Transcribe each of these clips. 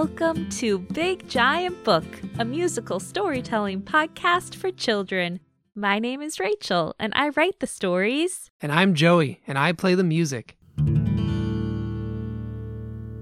Welcome to Big Giant Book, a musical storytelling podcast for children. My name is Rachel, and I write the stories. And I'm Joey, and I play the music.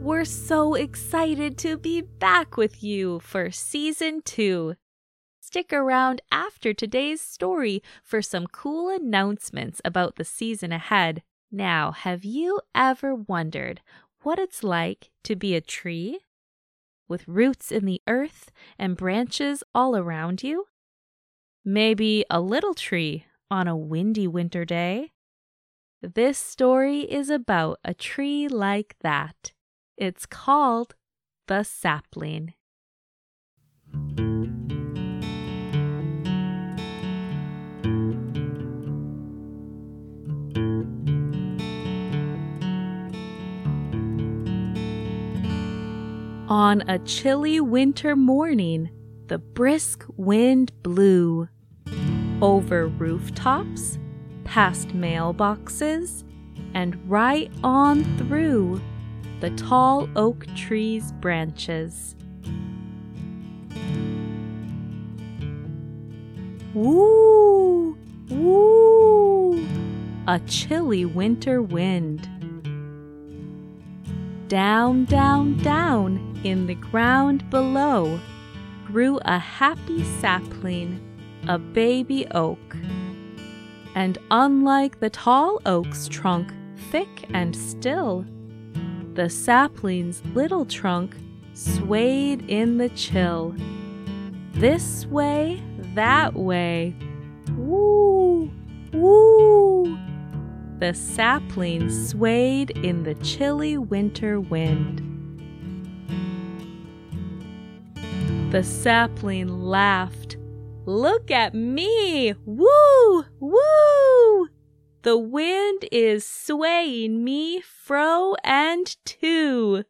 We're so excited to be back with you for season two. Stick around after today's story for some cool announcements about the season ahead. Now, have you ever wondered what it's like to be a tree with roots in the earth and branches all around you? Maybe a little tree on a windy winter day? This story is about a tree like that. It's called the sapling. On a chilly winter morning, the brisk wind blew over rooftops, past mailboxes, and right on through the tall oak tree's branches. Woo! Woo! A chilly winter wind. Down, down, down in the ground below grew a happy sapling, a baby oak. And unlike the tall oak's trunk, thick and still, the sapling's little trunk swayed in the chill. This way, that way. Woo! Woo! The sapling swayed in the chilly winter wind. The sapling laughed. Look at me! Woo! Woo! The wind is swaying me fro and to.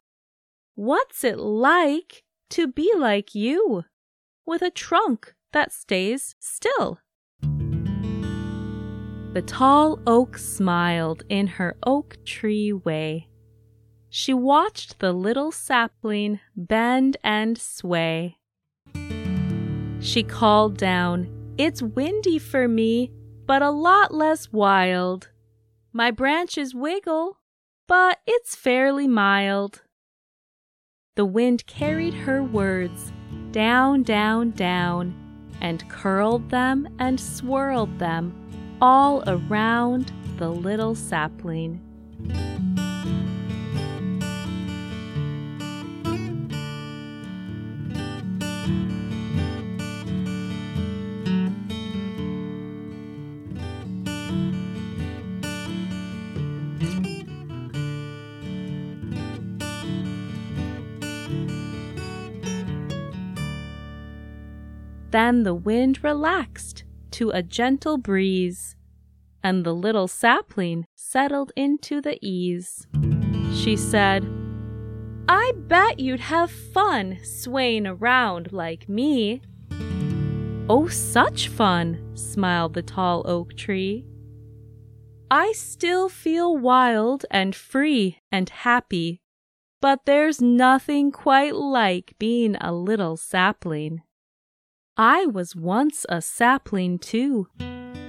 What's it like to be like you, with a trunk that stays still? The tall oak smiled in her oak tree way. She watched the little sapling bend and sway. She called down, It's windy for me, but a lot less wild. My branches wiggle, but it's fairly mild. The wind carried her words down, down, down, and curled them and swirled them all around the little sapling. Then the wind relaxed to a gentle breeze, and the little sapling settled into the ease. She said, I bet you'd have fun swaying around like me. Oh, such fun, smiled the tall oak tree. I still feel wild and free and happy, but there's nothing quite like being a little sapling. I was once a sapling too.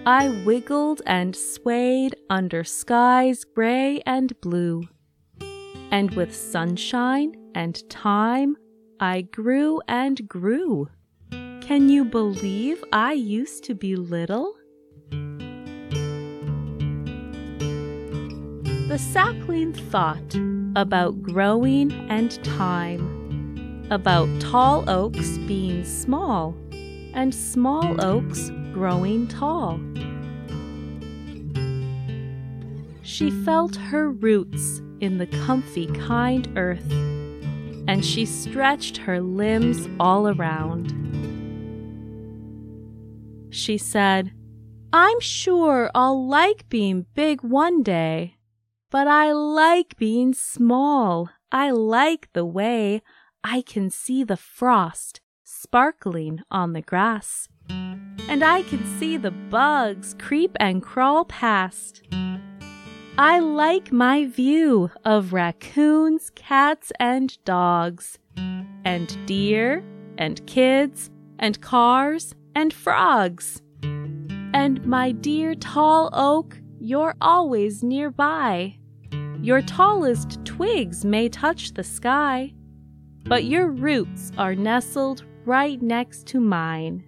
I wiggled and swayed under skies gray and blue. And with sunshine and time, I grew and grew. Can you believe I used to be little? The sapling thought about growing and time, about tall oaks being small and small oaks growing tall. She felt her roots in the comfy, kind earth, and she stretched her limbs all around. She said, I'm sure I'll like being big one day, but I like being small. I like the way I can see the frost sparkling on the grass. And I can see the bugs creep and crawl past. I like my view of raccoons, cats, and dogs. and deer and kids and cars and frogs. And my dear tall oak, you're always nearby. Your tallest twigs may touch the sky, but your roots are nestled right next to mine.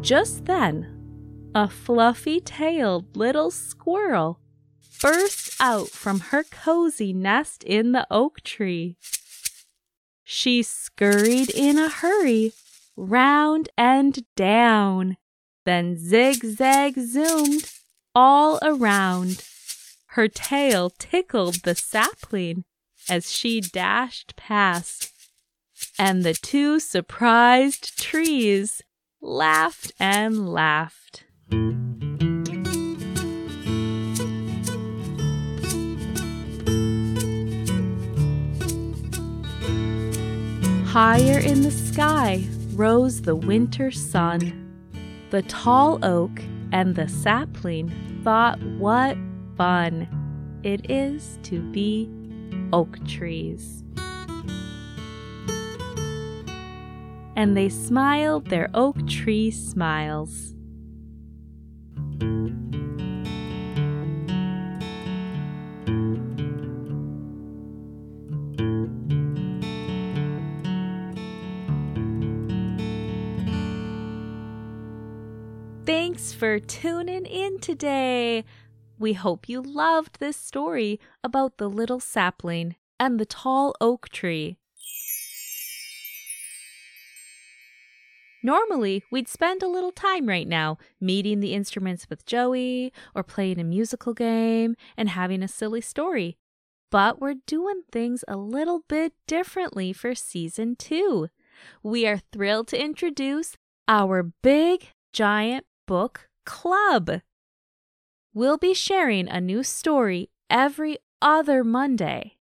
Just then, a fluffy tailed little squirrel burst out from her cozy nest in the oak tree. She scurried in a hurry, round and down, then zigzag zoomed all around. Her tail tickled the sapling as she dashed past, and the two surprised trees laughed and laughed. Higher in the sky rose the winter sun. The tall oak and the sapling thought what fun it is to be oak trees. And they smiled their oak tree smiles. Thanks for tuning in today. We hope you loved this story about the little sapling and the tall oak tree. Normally, we'd spend a little time right now meeting the instruments with Joey, or playing a musical game and having a silly story. But we're doing things a little bit differently for season two. We are thrilled to introduce our big, giant book club. We'll be sharing a new story every other Monday.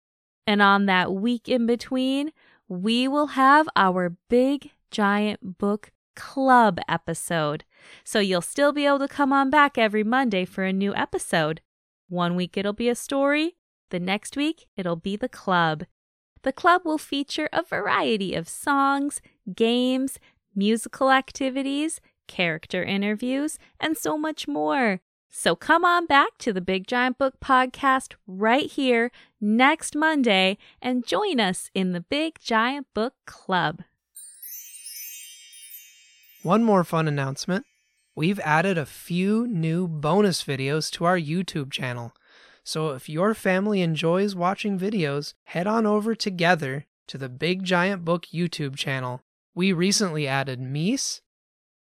And on that week in between, we will have our big giant book club episode. So you'll still be able to come on back every Monday for a new episode. One week it'll be a story, the next week it'll be the club. The club will feature a variety of songs, games, musical activities, character interviews, and so much more. So come on back to the Big Giant Book podcast right here next Monday and join us in the Big Giant Book Club. One more fun announcement. We've added a few new bonus videos to our YouTube channel. So if your family enjoys watching videos, head on over together to the Big Giant Book YouTube channel. We recently added Meese,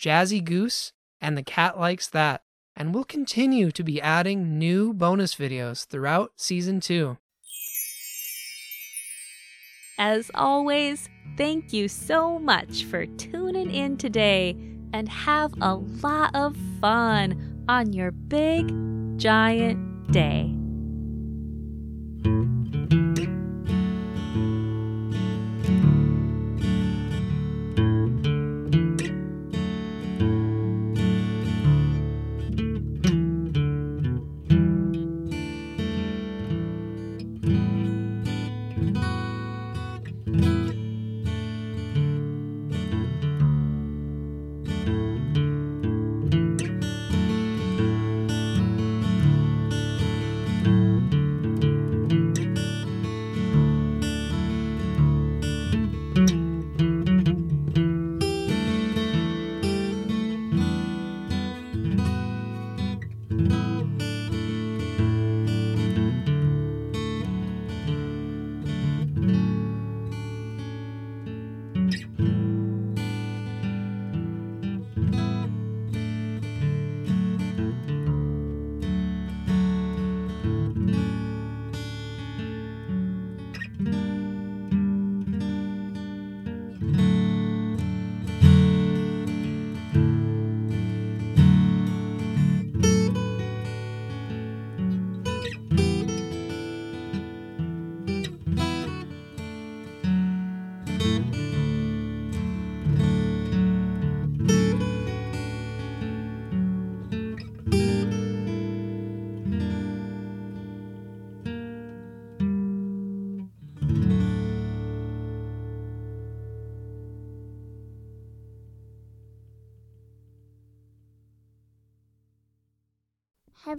Jazzy Goose, and The Cat Likes That, and we'll continue to be adding new bonus videos throughout season two. As always, thank you so much for tuning in today and have a lot of fun on your big, giant day.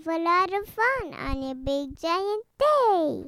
Have a lot of fun on your big giant day.